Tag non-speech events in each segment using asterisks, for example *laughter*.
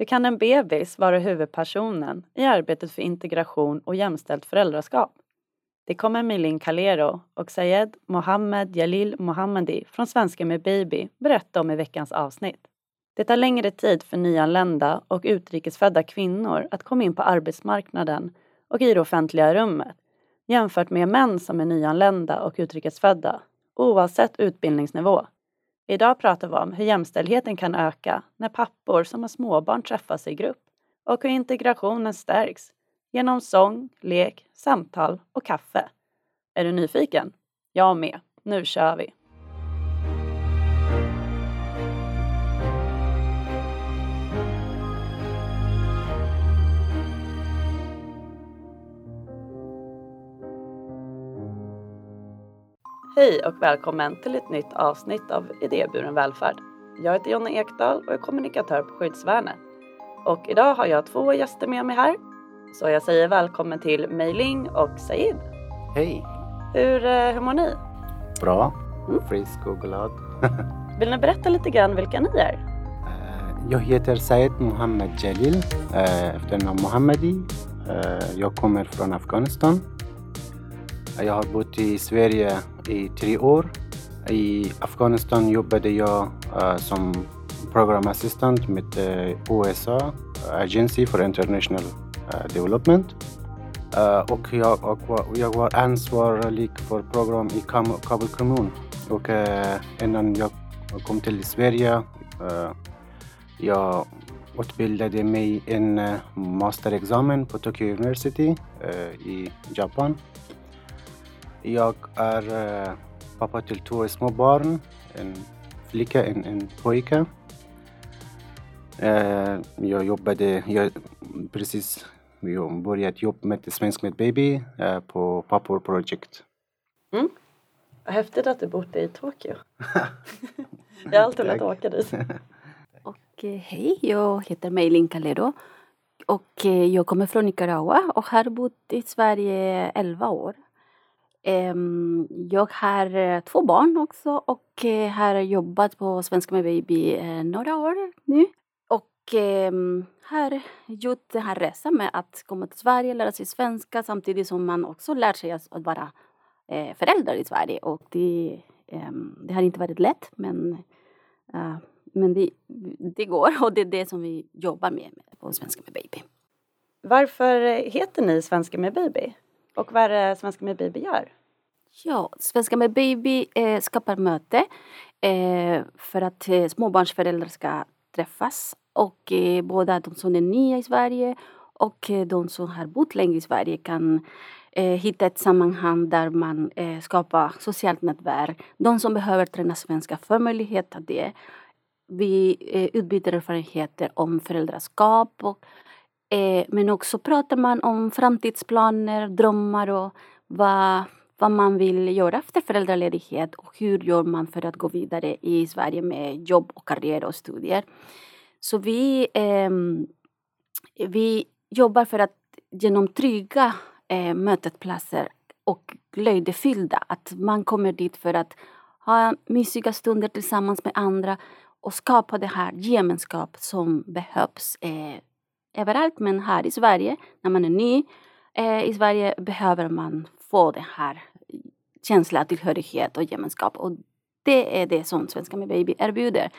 Hur kan en bebis vara huvudpersonen i arbetet för integration och jämställt föräldraskap? Det kommer Milin Kalero och Sayed Mohammed Jalil Mohammadi från Svenska med baby berätta om i veckans avsnitt. Det tar längre tid för nyanlända och utrikesfödda kvinnor att komma in på arbetsmarknaden och i det offentliga rummet jämfört med män som är nyanlända och utrikesfödda, oavsett utbildningsnivå. Idag pratar vi om hur jämställdheten kan öka när pappor som har småbarn träffas i grupp och hur integrationen stärks genom sång, lek, samtal och kaffe. Är du nyfiken? Jag med. Nu kör vi! Hej och välkommen till ett nytt avsnitt av Idéburen välfärd. Jag heter Jonna Ekdahl och är kommunikatör på Skyddsvärnet. Och idag har jag två gäster med mig här. Så jag säger välkommen till Meiling och Said. Hej! Hur, eh, hur mår ni? Bra, mm. frisk och glad. *laughs* Vill ni berätta lite grann vilka ni är? Eh, jag heter Said Mohammed Jalil, eh, efternamn Mohammadi. Jag kommer från Afghanistan. Jag har bott i Sverige i tre år. I Afghanistan jobbade jag uh, som programassistent med eh, uh, USA, Agency for International uh, Development. Uh, och jag, och, jag var ansvarig för program i Kabul kommun. Och uh, innan jag kom till Sverige uh, jag utbildade mig en masterexamen på Tokyo University i Japan. Jag är uh, pappa till två små barn, en flicka och en, en pojke. Uh, jag jobbade, jag precis jag börjat jobba med Svensk med baby uh, på Pappor Project. Mm. Häftigt att du bott i Tokyo. *laughs* jag har alltid velat åka dit. *laughs* och hej, jag heter Meilin Calero och jag kommer från Nicaragua och har bott i Sverige 11 år. Ehm, jag har eh, två barn också och eh, har jobbat på Svenska med baby eh, några år nu. Och ehm, har gjort den här resan med att komma till Sverige, lära sig svenska samtidigt som man också lär sig att vara förälder i Sverige. Och det, ehm, det har inte varit lätt men, men det, det går och det är det som vi jobbar med på Svenska med baby. Varför heter ni Svenska med baby? Och vad är det Svenska med baby gör? Ja, Svenska med baby eh, skapar möte eh, för att eh, småbarnsföräldrar ska träffas. Och eh, både de som är nya i Sverige och eh, de som har bott länge i Sverige kan eh, hitta ett sammanhang där man eh, skapar socialt nätverk. De som behöver träna svenska får möjlighet till det. Vi eh, utbyter erfarenheter om föräldraskap och Eh, men också pratar man om framtidsplaner, drömmar och vad, vad man vill göra efter föräldraledighet och hur gör man för att gå vidare i Sverige med jobb och karriär och studier. Så vi, eh, vi jobbar för att genom trygga eh, mötesplatser och glädjefyllda, att man kommer dit för att ha mysiga stunder tillsammans med andra och skapa det här gemenskap som behövs eh, överallt men här i Sverige, när man är ny eh, i Sverige behöver man få den här känslan av tillhörighet och gemenskap. Och det är det som Svenska med baby erbjuder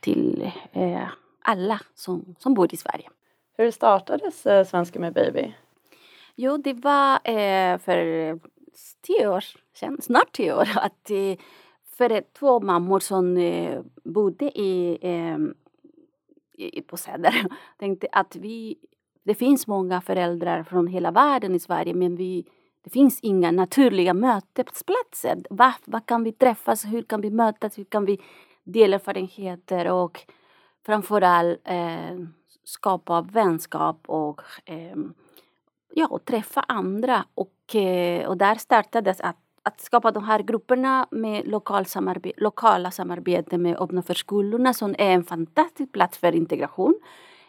till eh, alla som, som bor i Sverige. Hur startades eh, Svenska med baby? Jo, det var eh, för tio år sedan, snart tio år, att eh, för två mammor som eh, bodde i på Söder *laughs* tänkte att vi, det finns många föräldrar från hela världen i Sverige men vi, det finns inga naturliga mötesplatser. Var, var kan vi träffas, hur kan vi mötas, hur kan vi dela erfarenheter och framförallt eh, skapa vänskap och eh, ja, och träffa andra. Och, eh, och där startades att att skapa de här grupperna med lokal samarbe lokala samarbeten med öppna förskolorna som är en fantastisk plats för integration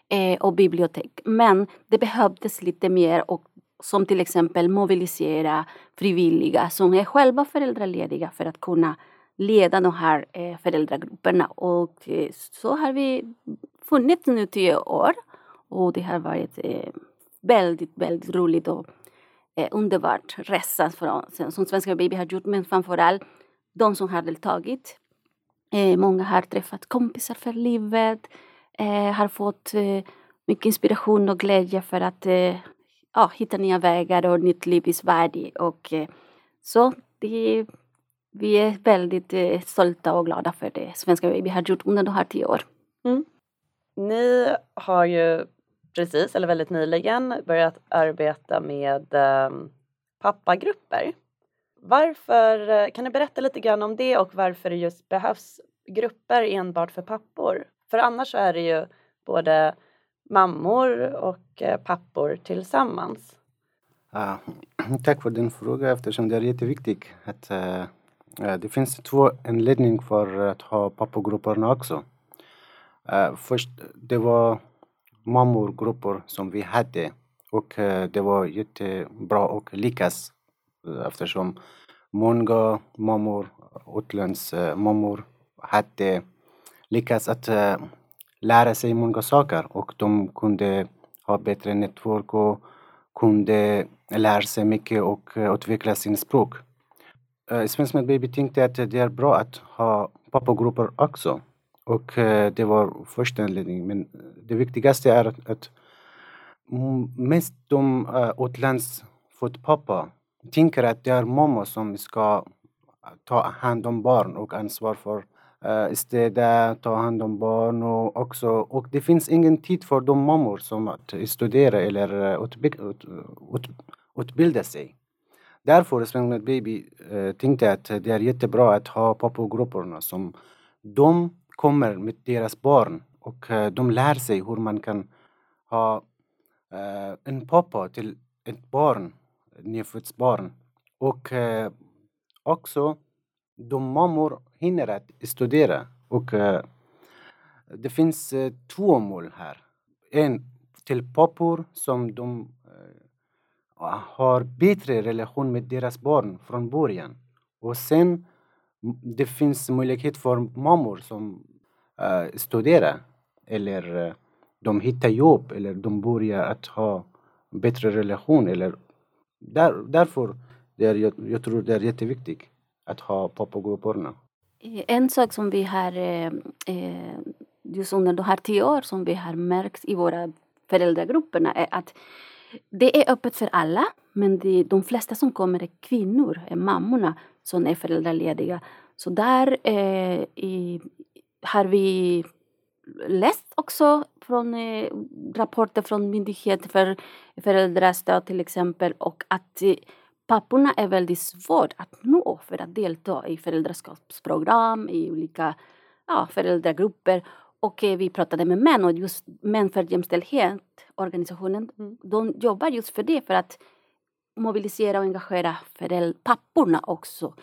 eh, och bibliotek. Men det behövdes lite mer och som till exempel mobilisera frivilliga som är själva föräldralediga för att kunna leda de här eh, föräldragrupperna. Och eh, så har vi funnits nu tio år Och det har varit eh, väldigt, väldigt roligt och eh, underbart resa från, som Svenska Baby har gjort. Men framförallt de som har deltagit. Eh, många har träffat kompisar för livet. Eh, har fått eh, mycket inspiration och glädje för att eh, ja, hitta nya vägar och nytt liv i Sverige. Och, eh, så det, vi är väldigt eh, stolta och glada för det Svenska Baby har gjort under de här tio åren. Mm. Ni har ju precis, eller väldigt nyligen, börjat arbeta med eh, pappagrupper. Varför, eh, kan du berätta lite grann om det och varför det just behövs grupper enbart för pappor? För annars så är det ju både mammor och eh, pappor tillsammans. Uh, *clears throat* tack för din fråga eftersom det är jätteviktigt att uh, det finns två anledningar för att ha pappogrupperna också. Först, det var mammorgrupper som vi hade och eh, det var jättebra att lyckas eh, eftersom många mammor, utlandsmammor eh, hade lyckats att lära sig många saker och de kunde ha bättre nätverk och kunde lära sig mycket och utveckla sin språk. Svensk med Baby tänkte att det är bra att ha pappagrupper också. Och eh, det var första anledningen. Men eh, det viktigaste är att mest de eh, utlandsfödda pappa tänker att det är mamma som ska ta hand om barn och ansvar för uh, städa, ta hand om barn och också och det finns ingen tid för de mammor som att studera eller utbilda, ut, ut, utbilda sig. Därför Svensk Baby uh, tänkte att det är jättebra att ha pappagrupperna som de kommer med deras barn och eh, de lär sig hur man kan ha eh, en pappa till ett barn, nyfött barn. Och eh, också de mammor hinner att studera och det finns två mål här. En till pappor som de har bättre relation med deras barn från början. Och sen det finns möjlighet för mammor som eh, studerar eller eh, de hittar jobb eller de börjar att ha bättre relation eller där, därför det är, jag, jag tror det är jätteviktigt att ha pappagrupperna. En sak som vi har eh, eh just under de här tio åren som vi har märkt i våra föräldragrupperna är att det är öppet för alla men det, de flesta som kommer är kvinnor, är mammorna som är föräldralediga. Så där eh, i, har vi läst också från eh, rapporter från Myndigheten för föräldrastöd till exempel och att eh, papporna är väldigt svårt att nå för att delta i föräldraskapsprogram, i olika ja, föräldragrupper. Och eh, vi pratade med män och just Män för jämställdhet, organisationen, mm. de jobbar just för det, för att mobilisera och engagera papporna också.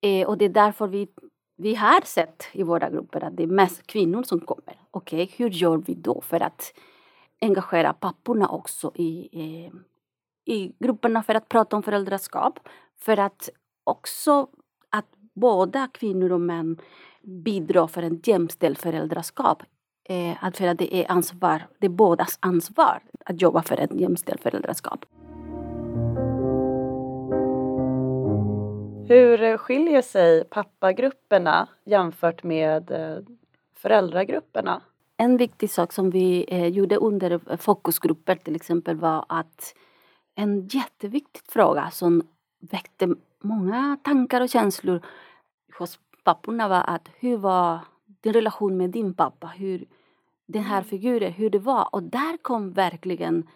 Eh, och det är därför vi, vi har sett i våra grupper att det är mest kvinnor som kommer. Okej, okay, hur gör vi då för att engagera papporna också i, eh, i grupperna för att prata om föräldraskap. För att också att båda kvinnor och män bidrar för en jämställd föräldraskap. Eh, att för att det är ansvar, det är bådas ansvar att jobba för ett jämställt föräldraskap. Hur skiljer sig pappagrupperna jämfört med eh, föräldragrupperna? En viktig sak som vi eh, gjorde under fokusgrupper till exempel var att en jätteviktig fråga som väckte många tankar och känslor hos papporna var att hur var din relation med din pappa? Hur den här mm. figuren, hur det var. Och där kom verkligen,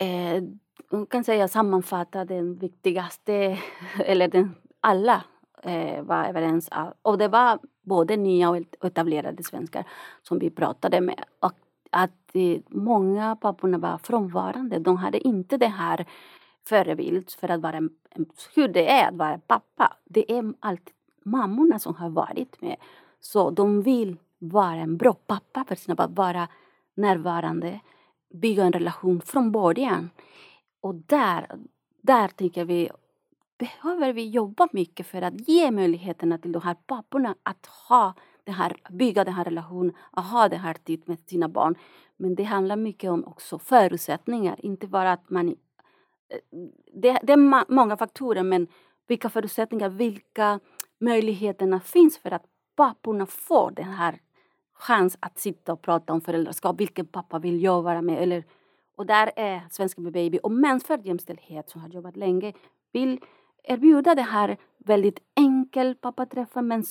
eh, man kan säga sammanfatta den viktigaste, *laughs* eller den, alla eh, var överens. Och det var både nya och etablerade svenskar som vi pratade med. Och att många papporna var frånvarande. De hade inte det här förebild för att vara en, hur det är att vara pappa. Det är alltid mammorna som har varit med. Så de vill vara en bra pappa för sina barn, vara närvarande, bygga en relation från början. Och där, där tycker vi behöver vi jobba mycket för att ge möjligheterna till de här papporna att ha det här, bygga den här relationen och ha den här tid med sina barn. Men det handlar mycket om också förutsättningar, inte bara att man... Eh, det, det är många faktorer men vilka förutsättningar, vilka möjligheterna finns för att papporna får den här chans att sitta och prata om föräldraskap. Vilken pappa vill jag vara med? Eller, och där är Svenska med baby och Män för jämställdhet som har jobbat länge vill erbjuda det här väldigt enkel pappaträffar men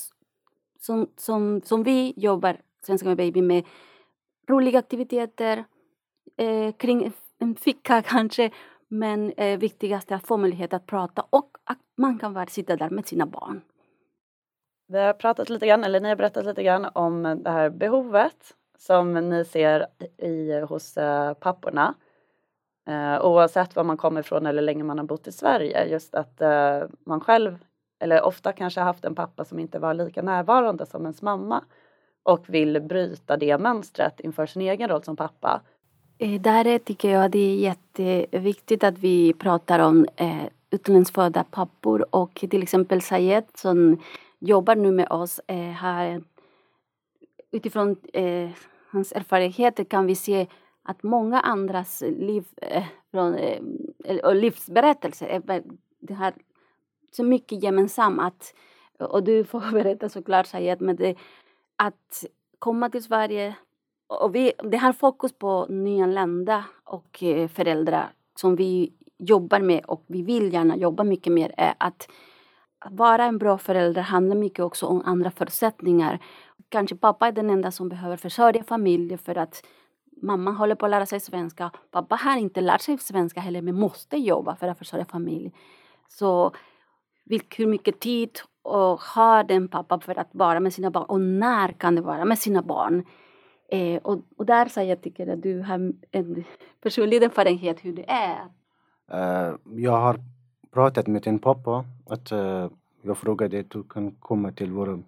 som, som, som vi jobbar, Svenska med baby, med roliga aktiviteter eh, kring en ficka *laughs* kanske. Men eh, viktigast är att få möjlighet att prata och att man kan vara, sitta där med sina barn. Vi har pratat lite grann, eller ni har berättat lite grann om det här behovet som ni ser i, hos eh, papporna. Eh, oavsett var man kommer ifrån eller länge man har bott i Sverige. Just att eh, man själv, eller ofta kanske haft en pappa som inte var lika närvarande som ens mamma och vill bryta det mönstret inför sin egen roll som pappa. Eh, där tycker jag det är jätteviktigt att vi pratar om eh, utlandsfödda pappor och till exempel Sayed som jobbar nu med oss eh, har utifrån eh, hans erfarenheter kan vi se att många andras liv, eh, från, eh, och livsberättelser är det här så mycket gemensamt att, och du får *laughs* berätta såklart Sayed, men det, att komma till Sverige och vi, det här fokus på nyanlända och eh, föräldrar som vi jobbar med och vi vill gärna jobba mycket mer är att att vara en bra förälder handlar mycket också om andra förutsättningar. Kanske pappa är den enda som behöver försörja familjen för att mamma håller på att lära sig svenska. Pappa har inte lärt sig svenska heller men måste jobba för att försörja familjen. Så hur mycket tid och har den pappa för att vara med sina barn och när kan det vara med sina barn? Eh, och, och där så jag tycker att du har en personlig erfarenhet hur det är. Uh, jag har pratat med din pappa att uh, jag frågade att du kan komma till vår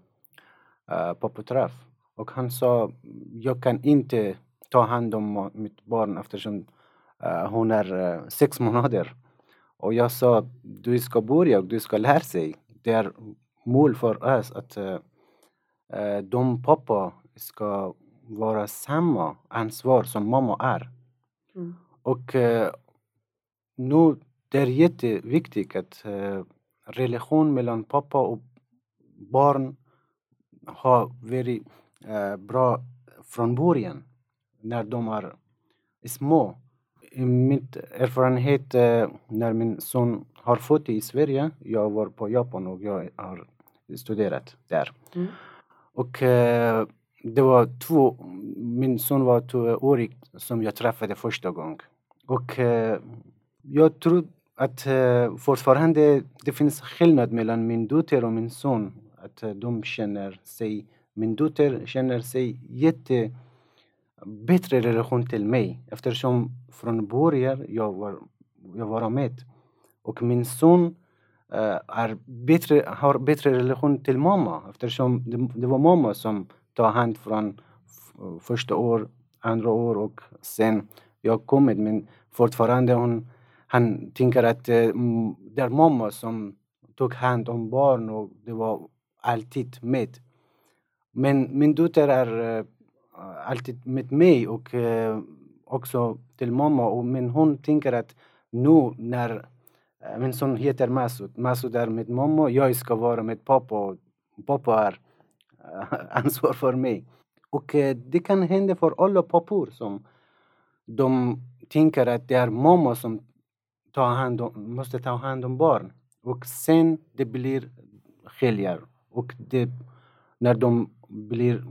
pappaträff och han sa jag kan inte ta hand om mitt barn eftersom uh, hon är uh, sex månader. Och jag sa du ska börja och du ska lära sig. Det är mål för oss att uh, de pappa ska vara samma ansvar som mamma är. Mm. Och nu det är jätteviktigt att uh, relation mellan pappa och barn har varit uh, bra från början när de är små. I min erfarenhet uh, när min son har fått i Sverige, jag var på Japan och jag har studerat där. Mm. Och det var två, min son var tvåårig som jag träffade första gången. Och jag tror att uh, fortfarande det finns skillnad mellan min dotter och min son. Att eh, de känner sig, min dotter känner sig jätte bättre relation till mig eftersom från början jag var, jag var med. Och min son eh, är bättre, har bättre relation till mamma eftersom det, det var mamma som tog hand från första år, andra år och sen jag kommit men fortfarande hon han tänker att eh, det är mamma som tog hand om barn och det var alltid med. Men min dotter är eh, alltid med mig och eh, också till mamma. Och, men hon tänker att nu när eh, min son heter Masud, Masud är med mamma, jag ska vara med pappa pappa har *laughs* ansvar för mig. Och det kan hända för alla pappor som de tänker att det är mamma som tar hand om, måste ta hand om barn. Och sen det blir skiljer. Och det, när de blir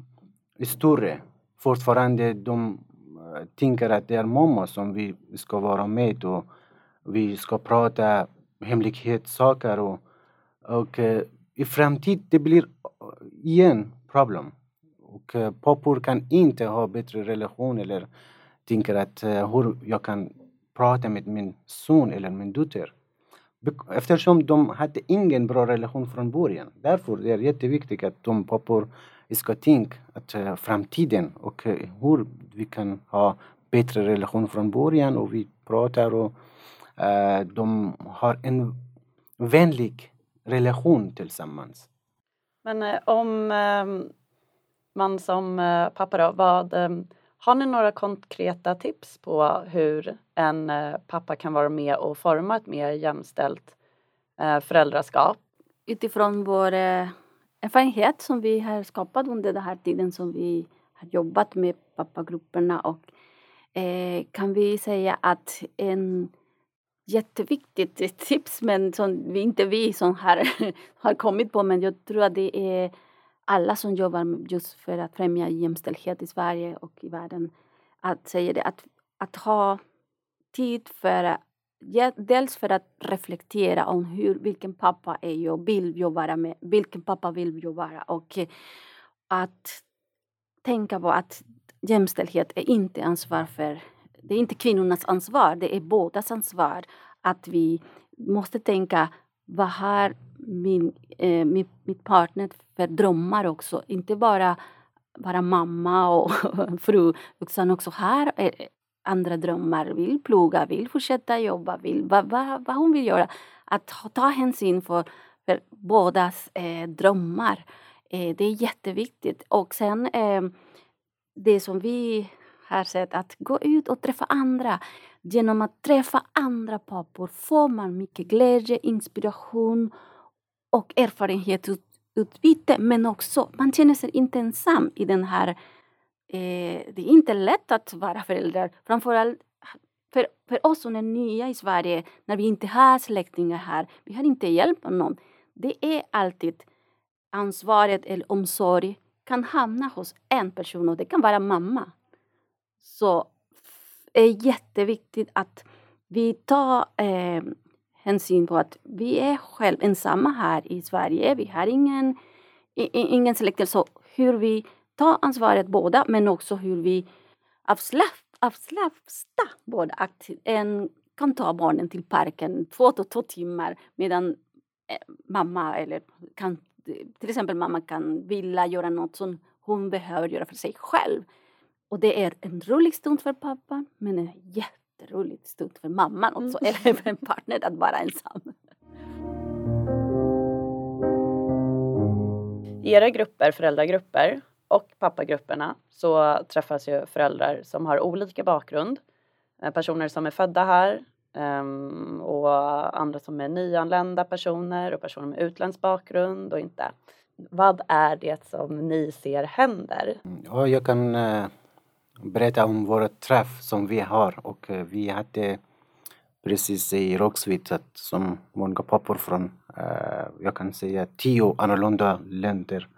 större, fortfarande de eh, tänker att det är mamma som vi ska vara med och vi ska prata hemlighetssaker och, och eh, i framtiden det blir eh, igen problem. Och pappor kan inte ha bättre relation eller tänker att hur jag kan prata med min son eller min dotter. Eftersom de hade ingen bra relation från början. Därför är det jätteviktigt att de pappor ska tänka att uh, framtiden och uh, hur vi kan ha bättre relation från början och vi pratar och uh, de har en vänlig relation tillsammans. Men om ehm, man som pappa då, vad, ehm, har ni några konkreta tips på hur en eh, pappa kan vara med och forma ett mer jämställt eh, föräldraskap? Utifrån vår eh, erfarenhet som vi har skapat under den här tiden som vi har jobbat med pappagrupperna och kan vi säga att en jätteviktigt tips men som vi, inte vi som har, *laughs* har kommit på men jag tror att det är alla som jobbar just för att främja jämställdhet i Sverige och i världen att säga det att, att ha tid för ja, dels för att reflektera om hur, vilken pappa är jag, vill jag vara med, vilken pappa vill jag vara och eh, att tänka på att jämställdhet är inte ansvar för, det är inte kvinnornas ansvar, det är bådas ansvar. Att vi måste tänka, vad har min, eh, min, mitt partner för drömmar också. Inte bara vara mamma och *laughs* fru utan också här eh, andra drömmar. Vill plugga, vill fortsätta jobba, vill vad, vad, vad hon vill göra. Att ta hänsyn för, för bådas eh, drömmar. Eh, det är jätteviktigt. Och sen eh, det som vi har sett att gå ut och träffa andra. Genom att träffa andra pappor får man mycket glädje, inspiration och erfarenhetsutbyte men också man känner sig inte ensam i den här eh, det är inte lätt att vara förälder. Framförallt för, för oss som är nya i Sverige, när vi inte har släktingar här, vi har inte hjälp av någon. Det är alltid ansvaret eller omsorg kan hamna hos en person och det kan vara mamma. Så det är jätteviktigt att vi tar eh, hänsyn på att vi är själv ensamma här i Sverige. Vi har ingen, ingen släkting. Så hur vi tar ansvaret båda men också hur vi avslappna båda. Att en kan ta barnen till parken två till två timmar medan eh, mamma eller kan, till exempel mamma kan vilja göra något som hon behöver göra för sig själv. Och det är en rolig stund för pappan men en jätte jätteroligt stund för mamman också, mm. eller för en partner att vara ensam. I era grupper, föräldragrupper och pappagrupperna så träffas ju föräldrar som har olika bakgrund. Eh, personer som är födda här ehm, och andra som är nyanlända personer och personer med utländsk bakgrund och inte. Vad är det som ni ser händer? Ja, jag kan eh, berätta om vår träff som vi har och eh, vi hade precis i Rågsved som många pappor från, jag kan säga tio annorlunda länder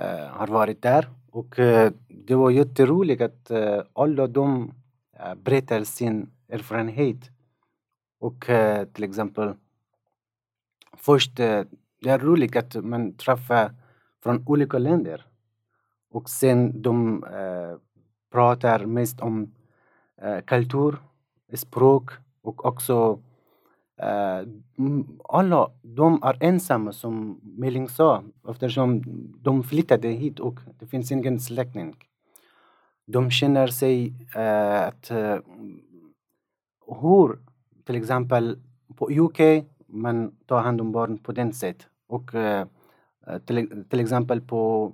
Eh, har varit där. Och eh, det var jätteroligt att eh, alla de berättar sin erfarenhet. Och till exempel först det är roligt att man träffar från olika länder. Och sen de pratar mest om kultur, språk och också Eh, alla de är ensamma som Meling sa eftersom de flyttade hit och det finns ingen släkting. De känner sig uh, att eh, hur till exempel på UK man tar hand om barn på den sätt och till, till exempel på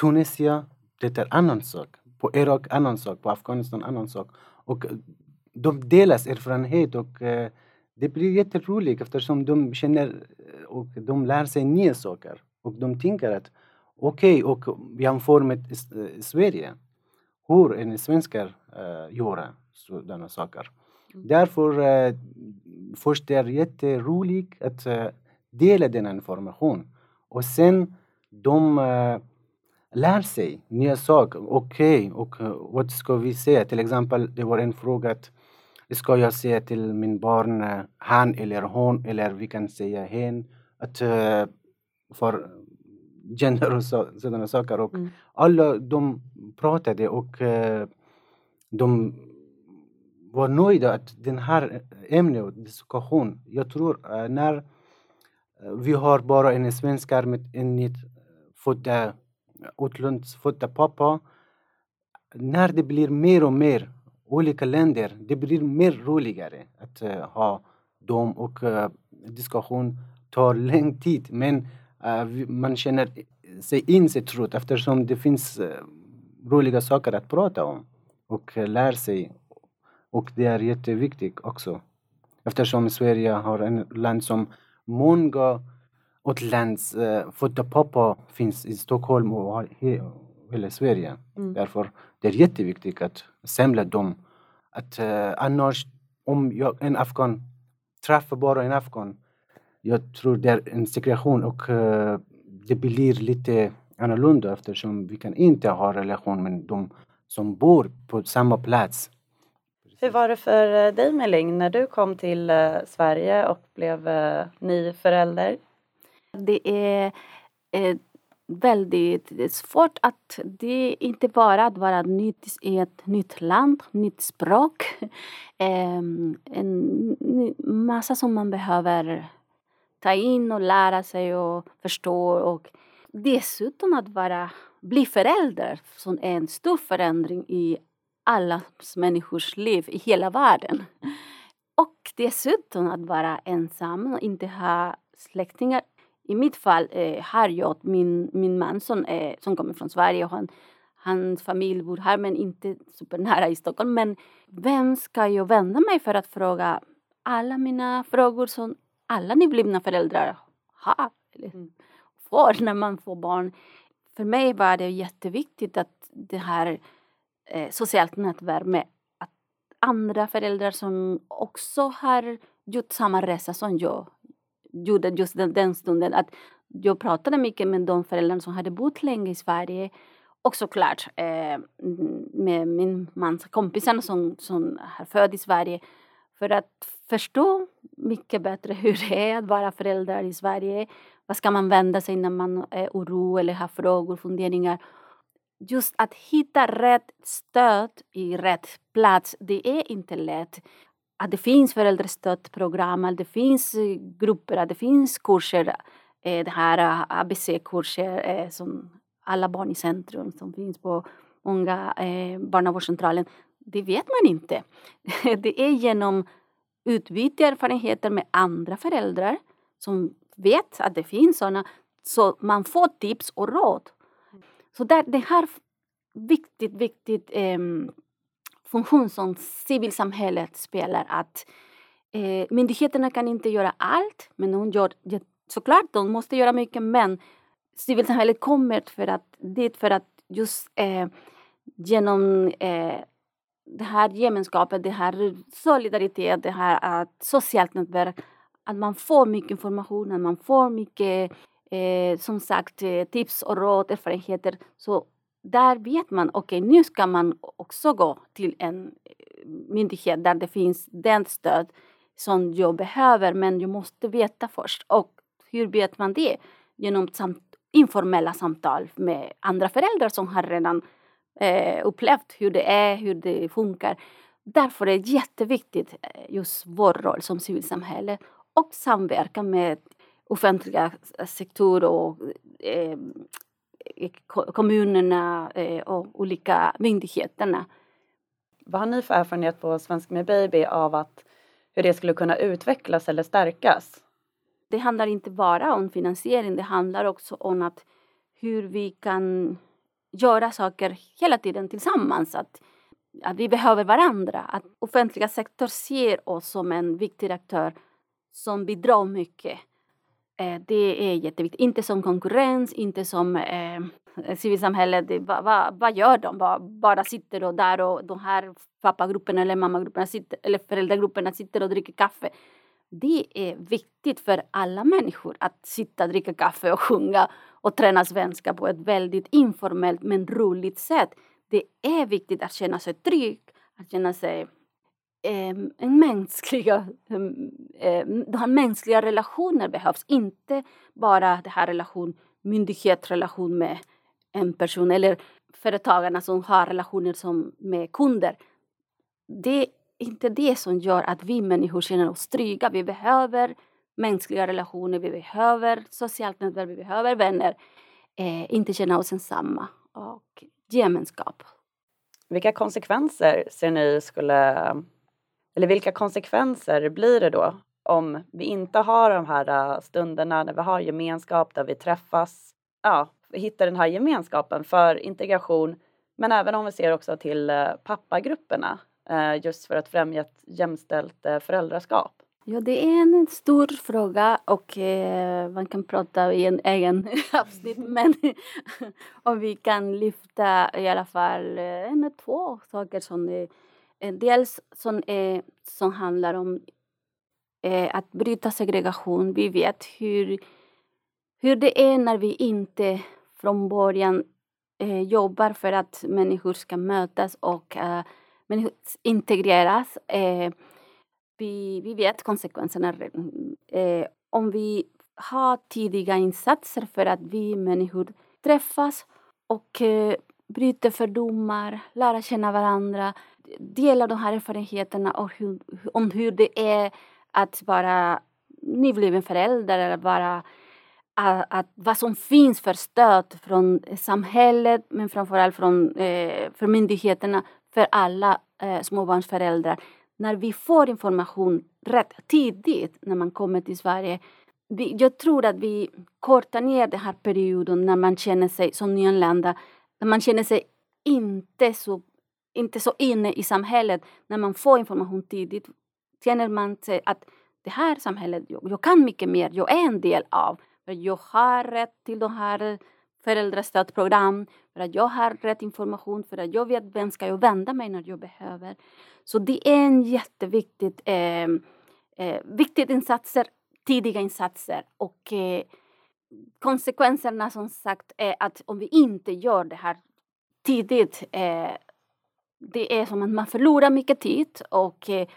Tunisien det är annan sak på Irak annan sak, på Afghanistan annan sak. Och de delas erfarenhet och det blir jätteroligt eftersom de känner eh, och de lär sig nya saker. Och de tänker att okej, okay, och jämför med eh, Sverige. Hur en svenskar uh, gör sådana saker. Mm. Därför uh, först det är jätteroligt att uh, dela den information. Och sen de uh, lär sig nya saker. Okej, okay, och uh, vad ska vi säga? Till exempel, det var en fråga att ska jag säga till min barn uh, han eller hon eller vi kan säga hen. Att, uh, för gender och så, sådana saker. Och mm. alla de pratade och uh, de var nöjda att den här ämnet och diskussion, jag tror när vi har bara en svenskar med en födda utlandsfödda pappa. När det blir mer och mer olika länder, det blir mer roligare att uh, ha dem och uh, diskussion tar lång tid. Men uh, man känner sig in sig trott eftersom det finns roliga saker att prata om och lära sig. Och det är jätteviktigt också. Eftersom Sverige har en land som många utlandsfödda eh, finns i Stockholm och hela Sverige. Mm. Därför det är jätteviktigt att samla dem. Att, uh, annars, om jag, en afghan träffar bara en afghan, jag tror det är en segregation och uh, det blir lite annorlunda eftersom vi kan inte ha relation med de som bor på samma plats. Hur var det för eh, dig Meling när du kom till Sverige och blev ny förälder? Det är väldigt svårt att det inte bara att vara nytt i ett nytt land, nytt språk. *laughs* Ehm, en massa som man behöver ta in och lära sig och förstå och dessutom att vara, bli förälder som är en stor förändring i alla människors liv i hela världen. *laughs* Och dessutom att vara ensam och inte ha släktingar i mitt fall eh, har jag min, min man som, eh, som kommer från Sverige och han, hans familj bor här men inte supernära i Stockholm. Men vem ska jag vända mig för att fråga alla mina frågor som alla nyblivna föräldrar har eller mm. får när man får barn. För mig var det jätteviktigt att det här eh, socialt nätverk med att andra föräldrar som också har gjort samma resa som jag gjorde just den, den stunden att jag pratade mycket med de föräldrar som hade bott länge i Sverige och såklart eh, med min mans kompisar som, som är född i Sverige för att förstå mycket bättre *laughs* hur det är att vara förälder i Sverige. Vad ska man vända sig när man är orolig eller har frågor, funderingar. Just att hitta rätt stöd i rätt plats, det är inte lätt att det finns föräldrastödprogram, att det finns eh, grupper, att det finns kurser, eh, det här eh, ABC-kurser som alla barn i centrum som finns på många barnavårdscentralen. Det vet man inte. *laughs* Det är genom utbyte erfarenheter med andra föräldrar som vet att det finns sådana, så man får tips och råd. Så där, det här viktigt, viktigt eh, funktion som civilsamhället spelar. Att eh, myndigheterna kan inte göra allt, men de gör, såklart de måste göra mycket, men civilsamhället kommer för att, dit för att just eh, genom eh, det här gemenskapen, det här solidaritet, det här att socialt nätverk, att man får mycket information, att man får mycket eh, som sagt eh, tips och råd, erfarenheter. Så där vet man, okej okay, nu ska man också gå till en eh, myndighet där det finns den stöd som jag behöver men jag måste veta först. Och hur vet man det? Genom samt, informella samtal med andra föräldrar som har redan eh, upplevt hur det är, hur det funkar. Därför är det jätteviktigt eh, just vår roll som civilsamhälle och samverkan med offentliga sektorer och eh, kommunerna eh, och olika myndigheterna. Vad har ni för erfarenhet på Svensk med baby av att hur det skulle kunna utvecklas eller stärkas? Det handlar inte bara om finansiering, det handlar också om att hur vi kan göra saker hela tiden tillsammans. Att, att vi behöver varandra. Att offentliga sektorn ser oss som en viktig aktör som bidrar mycket Eh, det är jätteviktigt. Inte som konkurrens, inte som eh, civilsamhället. Vad va, va gör de? Bara, bara sitter och där och de här pappagrupperna eller mammagrupperna sitter, eller föräldragrupperna sitter och dricker kaffe. Det är viktigt för alla människor att sitta, dricka kaffe och sjunga och träna svenska på ett väldigt informellt men roligt sätt. Det är viktigt att känna sig trygg, att känna sig eh, mänskliga, ehm, eh, de mänskliga relationer behövs. Inte bara det här relation, myndighetsrelation med en person eller företagarna som har relationer som med kunder. Det är inte det som gör att vi människor känner oss trygga. Vi behöver mänskliga relationer, vi behöver socialt nätverk, vi behöver vänner. Eh, inte känna oss ensamma och gemenskap. Vilka konsekvenser ser ni skulle eller vilka konsekvenser blir det då om vi inte har de här äh, stunderna när vi har gemenskap, där vi träffas? Ja, hitta den här gemenskapen för integration men även om vi ser också till äh, pappagrupperna äh, just för att främja ett jämställt föräldraskap. Ja, det är en stor fråga och eh, man kan prata i en egen *laughs* avsnitt men *laughs* om vi kan lyfta i alla fall eh, en eller två saker som är Eh, dels som, är, eh, som handlar om eh, att bryta segregation. Vi vet hur, hur det är när vi inte från början eh, jobbar för att människor ska mötas och eh, integreras. Eh, vi, vi vet konsekvenserna. Mm, eh, om vi har tidiga insatser för att vi människor träffas och eh, bryter fördomar, lära känna varandra, dela de här erfarenheterna och hur, om hur det är att vara nybliven förälder eller vara att, att, vad som finns för stöd från samhället men framförallt från eh, för myndigheterna för alla eh, småbarnsföräldrar. När vi får information rätt tidigt när man kommer till Sverige vi, jag tror att vi kortar ner den här perioden när man känner sig som nyanlända, när man känner sig inte så, inte så inne i samhället. När man får information tidigt känner man sig att det här samhället, jag, jag kan mycket mer, jag är en del av. För jag har rätt till de här föräldrastödprogram, för att jag har rätt information, för att jag vet vem ska jag vända mig när jag behöver. Så det är en jätteviktigt eh, eh, viktigt insatser, tidiga insatser och eh, konsekvenserna som sagt är att om vi inte gör det här tidigt eh, det är som att man förlorar mycket tid och eh,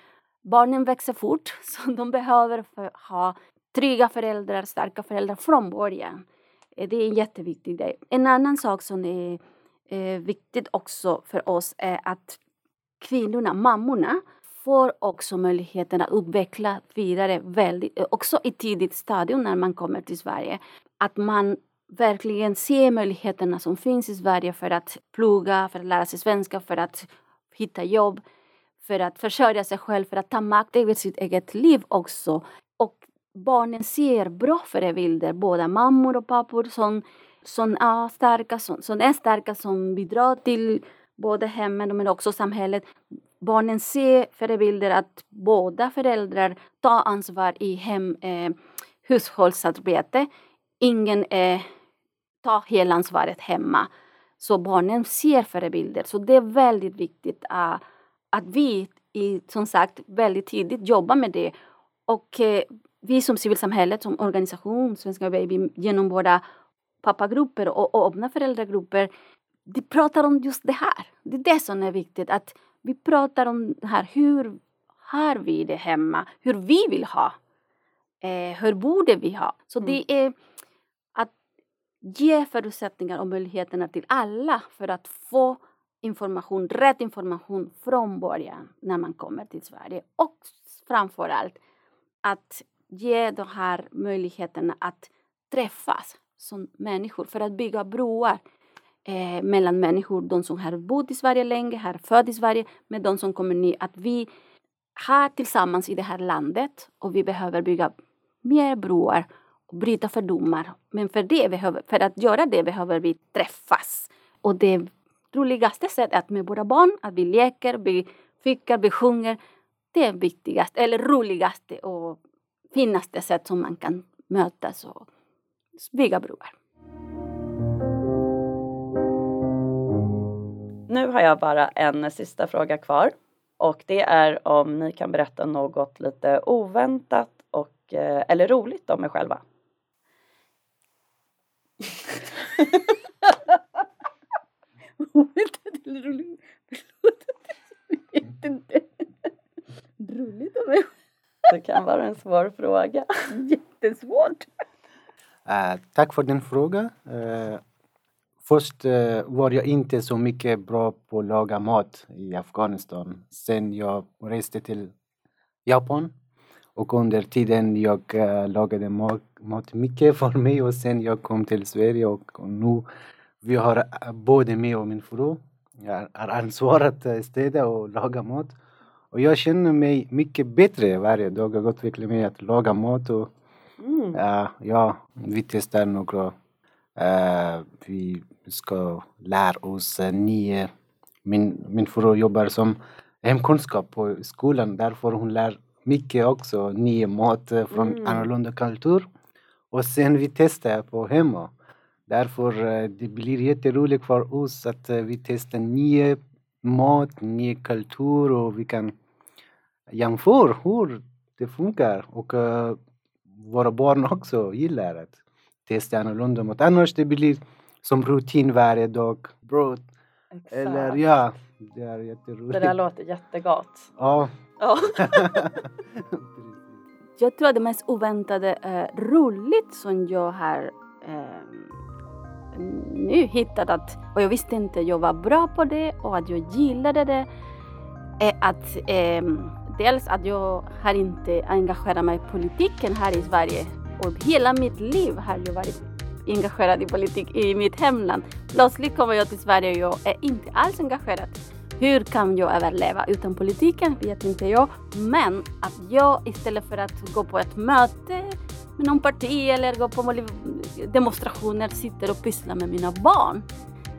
barnen växer fort *laughs* så de behöver ha trygga föräldrar, starka föräldrar från början. Eh, det är en jätteviktig grej. En annan sak som är eh, viktigt också för oss är att kvinnorna, mammorna, får också möjligheten att utveckla vidare väldigt, också i tidigt stadium när man kommer till Sverige. Att man verkligen se möjligheterna som finns i Sverige för att plugga, för att lära sig svenska, för att hitta jobb, för att försörja sig själv, för att ta makt över sitt eget liv också. Och barnen ser bra förebilder, både mammor och pappor som, som, är starka, som, som är starka, som bidrar till både hemmen men också samhället. Barnen ser förebilder att båda föräldrar tar ansvar i hem, eh, hushållsarbete. Ingen eh, tar hela ansvaret hemma. Så barnen ser förebilder. Så det är väldigt viktigt uh, att vi i, som sagt väldigt tidigt jobbar med det. Och eh, vi som civilsamhället, som organisation, Svenska Baby, genom våra pappagrupper och, och öppna föräldragrupper, de pratar om just det här. Det är det som är viktigt, att vi pratar om det här, hur har vi det hemma? Hur vi vill ha? Eh, hur borde vi ha? Så mm. det är ge förutsättningar och möjligheterna till alla för att få information, rätt information från början när man kommer till Sverige. Och framför allt att ge de här möjligheterna att träffas som människor för att bygga broar eh, mellan människor, de som har bott i Sverige länge, har född i Sverige, med de som kommer ny. Att vi har tillsammans i det här landet och vi behöver bygga mer broar och bryta fördomar. Men för, det behöver, för att göra det behöver vi träffas. Och det roligaste sättet att med våra barn, att vi leker, vi fikar, vi sjunger. Det är viktigaste, eller roligaste och finaste sätt som man kan mötas och bygga broar. Nu har jag bara en sista fråga kvar och det är om ni kan berätta något lite oväntat och eh, eller roligt om er själva oväntat eller roligt? Jag vet inte. Roligt om mig Det kan vara en svår fråga. Jättesvårt. Uh, tack för din fråga. Uh, först uh, var jag inte så mycket bra på att laga mat i Afghanistan. Sen jag reste till Japan och under tiden jag lagade mat, mycket *laughs* för mig och sen jag kom till Sverige och, nu vi har både mig och min fru jag har ansvar att städa och laga mat. Och jag känner mig mycket bättre varje dag. Jag utvecklar mig att laga mat och mm. ja, ja, vi testar några Eh, vi ska lära oss eh, nya... Min, min fru jobbar som hemkunskap på skolan. Därför hon lär mycket också ny mat eh, från Mm. annorlunda kultur. Och sen vi testar på hemma. Därför eh, det blir jätteroligt för oss att eh, vi testar ny mat, ny kultur och vi kan jämföra hur det funkar. Och våra barn *laughs* också gillar att testa annorlunda mat. Annars det blir som rutin varje dag. Bröd. Eller ja, det är jätteroligt. Det där låter jättegott. Ja. Ja. *laughs* Jag tror att det mest oväntade eh, roligt som jag har eh, nu hittat att, och jag visste inte jag var bra på det och att jag gillade det, är att eh, dels att jag har inte engagerat mig i politiken här i Sverige och hela mitt liv har jag varit engagerad i politik i mitt hemland. Plötsligt kommer jag till Sverige och jag är inte alls engagerad. Hur kan jag överleva utan politiken vet inte jag. Men att jag istället för att gå på ett möte med någon parti eller gå på demonstrationer sitter och pysslar med mina barn.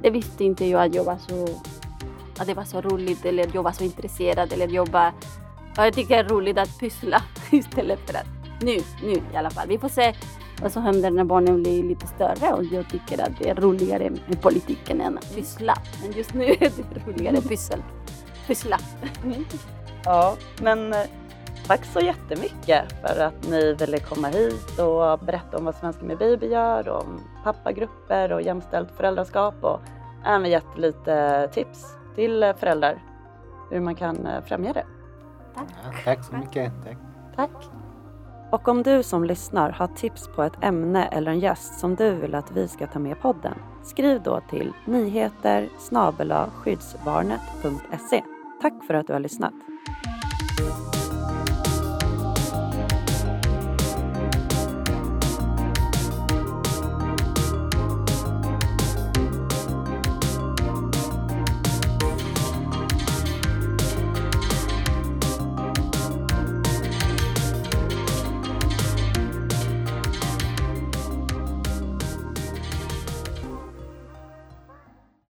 Det visste inte jag att jag var så att det var så roligt eller att jag var så intresserad eller att jag bara jag tycker det är roligt att pyssla *laughs* istället för att nu, nu i alla fall. Vi får se vad som händer när barnen blir lite större och jag tycker att det är roligare med politiken än att pyssla. Men just nu *laughs* är det roligare pyssel. Pyssla. *laughs* Ja, men eh, tack så jättemycket för att ni ville komma hit och berätta om vad Svenska med Baby gör, om pappagrupper och jämställt föräldraskap och även gett lite tips till eh, föräldrar hur man kan eh, främja det. Ja, tack så mycket. Tack. Tack! Och om du som lyssnar har tips på ett ämne eller en gäst som du vill att vi ska ta med i podden, skriv då till nyheter skyddsbarnet.se. Tack för att du har lyssnat!